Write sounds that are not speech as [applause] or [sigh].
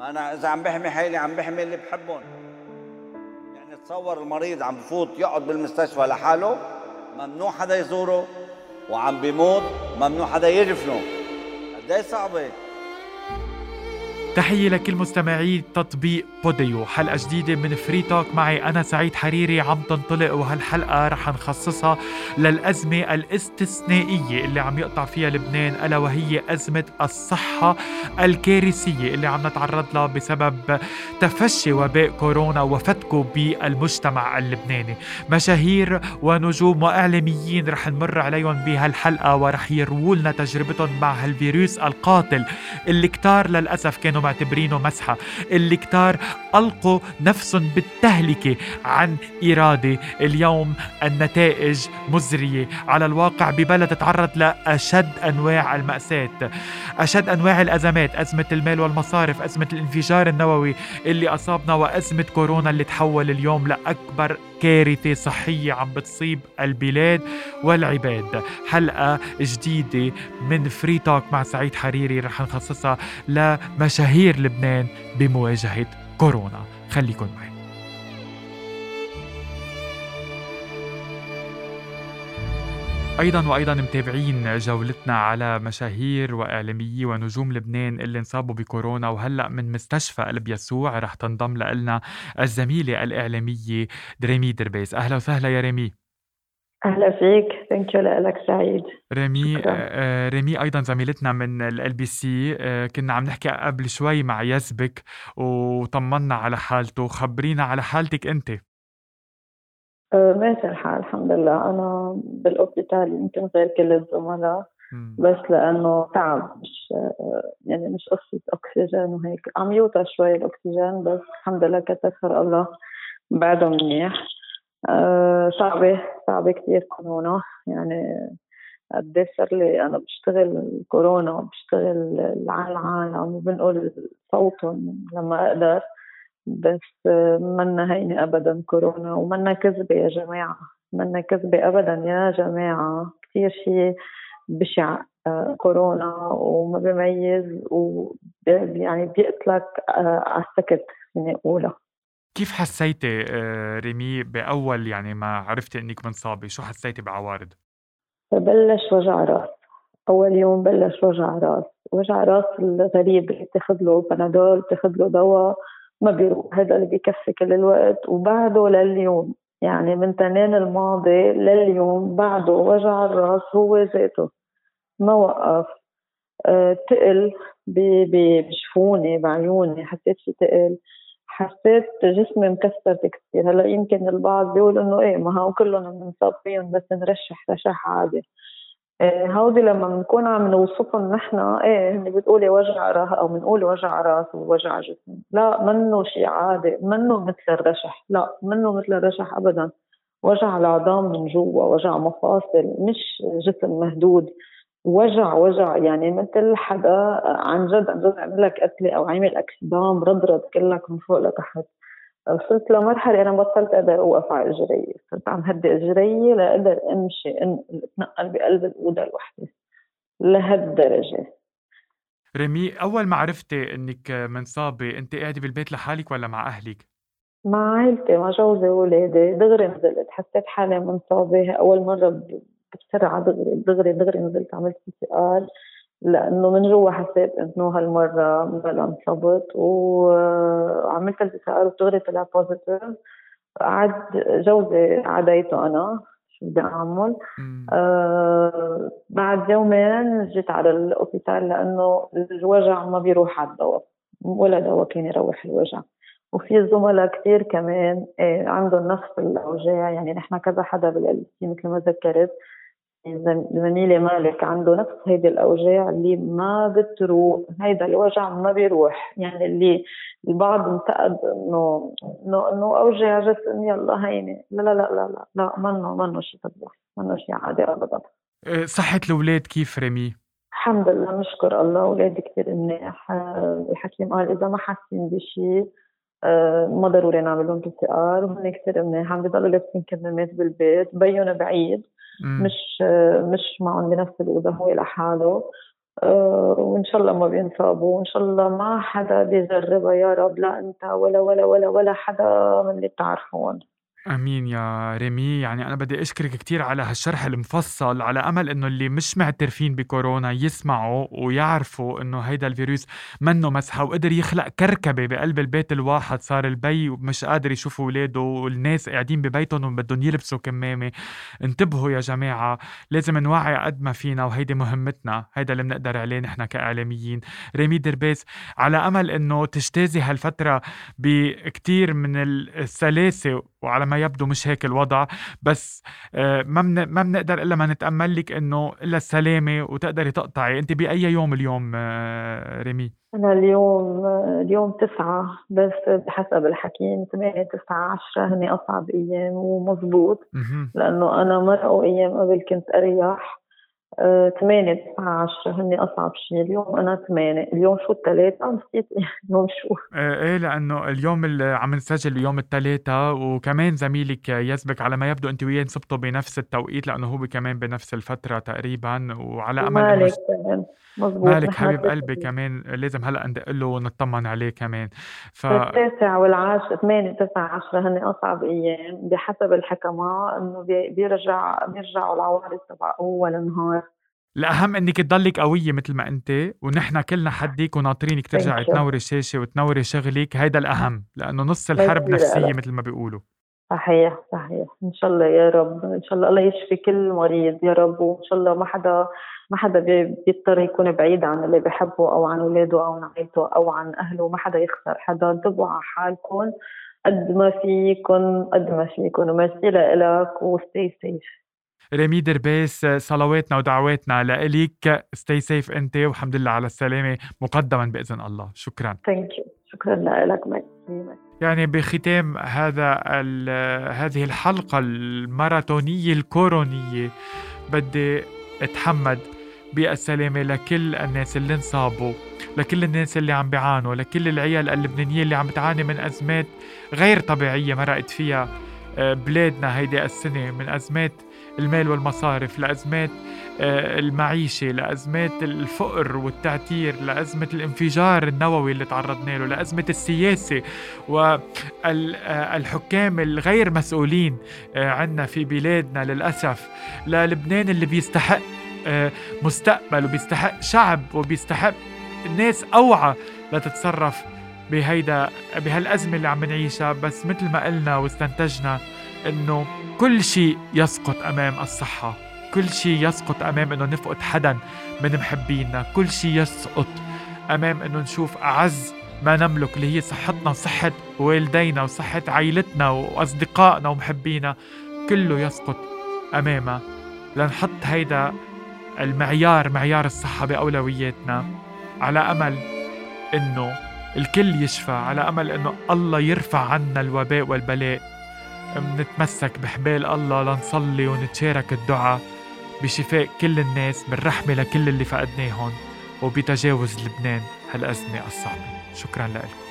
ما أنا إذا عم بحمي حالي عم بحمي اللي بحبهم. يعني تصور المريض عم بفوت يقعد بالمستشفى لحاله ممنوع حدا يزوره وعم بيموت ممنوع حدا يدفنه قد صعبة؟ تحية لكل مستمعي تطبيق بوديو. حلقة جديدة من Free Talk معي أنا سعيد حريري عم تنطلق وهالحلقة رح نخصصها للأزمة الاستثنائية اللي عم يقطع فيها لبنان ألا وهي أزمة الصحة الكارثية اللي عم نتعرض لها بسبب تفشي وباء كورونا وفتكه بالمجتمع اللبناني. مشاهير ونجوم وإعلاميين رح نمر عليهم بهالحلقة ورح يرووا لنا تجربتهم مع هالفيروس القاتل اللي كتار للأسف كانوا معتبرينه مسحة اللي كتار ألقوا نفسهم بالتهلكة عن إرادة اليوم النتائج مزرية على الواقع ببلد تعرض لأشد أنواع المأساة. أشد أنواع الأزمات أزمة المال والمصارف أزمة الانفجار النووي اللي أصابنا وأزمة كورونا اللي تحول اليوم لأكبر كارثة صحية عم بتصيب البلاد والعباد. حلقة جديدة من فري توك مع سعيد حريري رح نخصصها لمشاهير لبنان بمواجهة كورونا. خليكن معي. أيضا وأيضا متابعين جولتنا على مشاهير وإعلاميي ونجوم لبنان اللي انصابوا بكورونا وهلأ من مستشفى قلب يسوع رح تنضم لنا الزميلة الإعلامية ريمي دربيس. أهلا وسهلا يا ريمي. أهلا فيك. thank you لك سعيد. ريمي آه ريمي أيضا زميلتنا من LBC آه كنا عم نحكي قبل شوي مع يزبك وطمنا على حالته. خبرينا على حالتك أنت. آه، ماشي الحال الحمد لله. أنا بالأوبيتال يمكن غير كل الزملاء بس لأنه تعب مش يعني مش قصة أكسجين وهيك. عم يوطى شوي الأكسجين بس الحمد لله كتر الله بعده منيح. أه صعبة صعبة كتير كورونا. يعني قد صار لي أنا بشتغل كورونا وبشتغل على العالم وبنقول صوتهم لما أقدر. بس منا هينة أبدا كورونا ومنا كذبة يا جماعة. منا كذبة أبدا يا جماعة. كثير شيء بشع آه، كورونا وما بيميز ويعني بيقتلك آه، على السكت من أقولها. كيف حسيتي آه، ريمي بأول يعني ما عرفتي إنك منصابة شو حسيتي بعوارض؟ بلش وجع راس. أول يوم بلش وجع راس. وجع راس الغريب تاخذ له بنادول تاخذ له دواء ما بيروح هذا اللي بيكفي كل الوقت وبعده لليوم يعني من تنين الماضي لليوم بعده وجع الرأس هو ذاته. ما وقف. أه تقل بشفوني بعيوني حسيت في تقل. حسيت جسمي مكسر كثير هلأ يمكن البعض بيقول إنه إيه ما هو كلنا بنصاب فيهم بس نرشح رشح عادي. هودي لما بنكون عم نوصفهم نحن إيه هن بتقولي وجع راس أو بنقول وجع راس ووجع جسم. لا منه شيء عادي منه مثل الرشح. لا منه مثل الرشح ابدا. وجع العظام من جوا وجع مفاصل مش جسم مهدود. وجع وجع يعني مثل حدا عن جد عن جد عمل لك قتله أو عمل اكسدام رضرض كلك من فوق لتحت. وصلت لمرحلة أنا بطلت أقدر أوقف على إجري صرت عم هدي إجري لأقدر أمشي أتنقل بقلب الأوضة لوحدي لهالدرجة ريمي أول ما عرفتي إنك منصابة أنت قاعدة بالبيت لحالك ولا مع أهلك؟ مع عائلتي مع جوزي وولادي. دغري نزلت. حسيت حالي منصابة. أول مرة بسرعة دغري دغري دغري نزلت. عملت CR لأنه من جوا حسيت إنه هالمرة بلا انصبت وعملت البي ودغري طلع positive قعد جوزي عديته أنا شو بدي أعمل؟ آه بعد يومين جيت على الأوبيتال لأنه الوجع ما بيروح على الدواء ولا دواء كان يروح الوجع. وفي زملاء كثير كمان إيه عندهم نفس الاوجاع يعني نحن كذا حدا بالال مثل ما ذكرت. زميلي مالك عنده نفس هيدي الأوجاع اللي ما بتروح هيدا الوجع ما بيروح. يعني اللي البعض انتقد إنه إنه إنه اوجاع جسم يلا هيني لا لا لا لا لا, لا منه منه شيء طبيعي منه شيء عادي ابدا. إيه، صحة الأولاد كيف ريمي؟ الحمد لله نشكر الله أولادي كثير منيح. الحكيم قال إذا ما حاسين بشيء آه، ما ضروري نعمل لهم PCR وهن كثير منيح عم بيضلوا لابسين كمامات بالبيت بينوا بعيد. مش مش معهم بنفس الأوضة هو لحاله آه، وإن شاء الله ما بينصابوا وإن شاء الله ما حدا بيجربها يا رب. لا أنت ولا ولا ولا ولا حدا من اللي بتعرفون آمين يا ريمي. يعني أنا بدي أشكرك كثير على هالشرح المفصل على أمل إنه اللي مش معترفين بكورونا يسمعوا ويعرفوا إنه هيدا الفيروس منه مسحة وقدر يخلق كركبة بقلب البيت الواحد. صار البي ومش قادر يشوف اولاده والناس قاعدين ببيتهم وبدهم يلبسوا كمامة. انتبهوا يا جماعة لازم نوعي قد ما فينا وهيدي مهمتنا. هيدا اللي بنقدر عليه نحن كإعلاميين. ريمي دربيس على أمل إنه تجتازي هالفترة بكثير من السلاسة وعلى ما يبدو مش هيك الوضع بس آه، ما من ما بنقدر إلا ما نتأمل لك إنه إلا السلامة وتقدري تقطعي. أنت بأي يوم اليوم آه، ريمي؟ أنا اليوم اليوم تسعة بس بحسب الحكيم ثمانية تسعة عشرة هني أصعب أيام ومزبوط. لأنه أنا مرة وأيام قبل كنت أريح. ثمانية تسعة عشرة هني أصعب شيء اليوم أنا ثمانية اليوم شو الثلاثة نسيت [laughs] اليوم شو. آه، إيه لأنه اليوم اللي عم نسجل اليوم الثلاثة وكمان زميلك يسبق على ما يبدو أنت وياه انصبتوا بنفس التوقيت لأنه هو كمان بنفس الفترة تقريبا وعلى أمل مالك مالك حبيب قلبي كمان لازم هلأ ندق له ونطمن عليه كمان. ف التاسع والعاشر ثمانية تسعة عشرة هن أصعب أيام بحسب الحكماء إنه بيرجع بيرجعوا العوارض تبع أول نهار الأهم إنك تضلك قوية مثل ما أنت ونحن كلنا حديك وناطرينك ترجعي تنوري الشاشة وتنوري شغلك هيدا الأهم لأنه نص الحرب نفسية مثل ما بيقولوا. صحيح صحيح. إن شاء الله يا رب. إن شاء الله الله يشفي كل مريض يا رب. وإن شاء الله ما حدا ما حدا بيضطر يكون بعيد عن اللي بحبه أو عن أولاده أو عن عائلته أو عن أهله. ما حدا يخسر. حدا انتبهوا على حالكم قد ما فيكم قد ما فيكم. وميرسي لك وستي سيف ريمي دربيس صلواتنا ودعواتنا لإلك stay safe أنت. والحمد لله على السلامة. مقدما بإذن الله. شكرا. thank you شكرا لك ميرسي. يعني بختام هذا هذه الحلقة الماراثونية الكورونية. بدي أتحمد بالسلامة لكل الناس اللي انصابوا لكل الناس اللي عم بيعانوا لكل العيال اللبنانية اللي عم بتعاني من أزمات غير طبيعية مرقت فيها آه، بلادنا هيدي السنة من أزمات المال والمصارف لأزمات المعيشة لأزمات الفقر والتعتير لأزمة الانفجار النووي اللي تعرضنا له لأزمة السياسة والحكام آه، الغير مسؤولين عنا في بلادنا للأسف. للبنان اللي بيستحق مستقبل وبيستحق شعب وبيستحق ناس أوعى لتتصرف بهيدا بهالأزمة اللي عم نعيشها. بس مثل ما قلنا واستنتجنا إنه كل شيء يسقط أمام الصحة. كل شيء يسقط أمام إنه نفقد حدا من محبينا كل شيء يسقط أمام إنه نشوف أعز ما نملك اللي هي صحتنا وصحة والدينا وصحة عائلتنا وأصدقائنا ومحبينا كله يسقط أمامها لنحط هيدا المعيار معيار الصحة بأولوياتنا على أمل إنه الكل يشفى على أمل إنه الله يرفع عنا الوباء والبلاء. منتمسك بحبال الله لنصلي ونتشارك الدعاء. بشفاء كل الناس بالرحمة لكل اللي فقدناهم وبتجاوز لبنان هالأزمة الصعبة. شكرا لكم.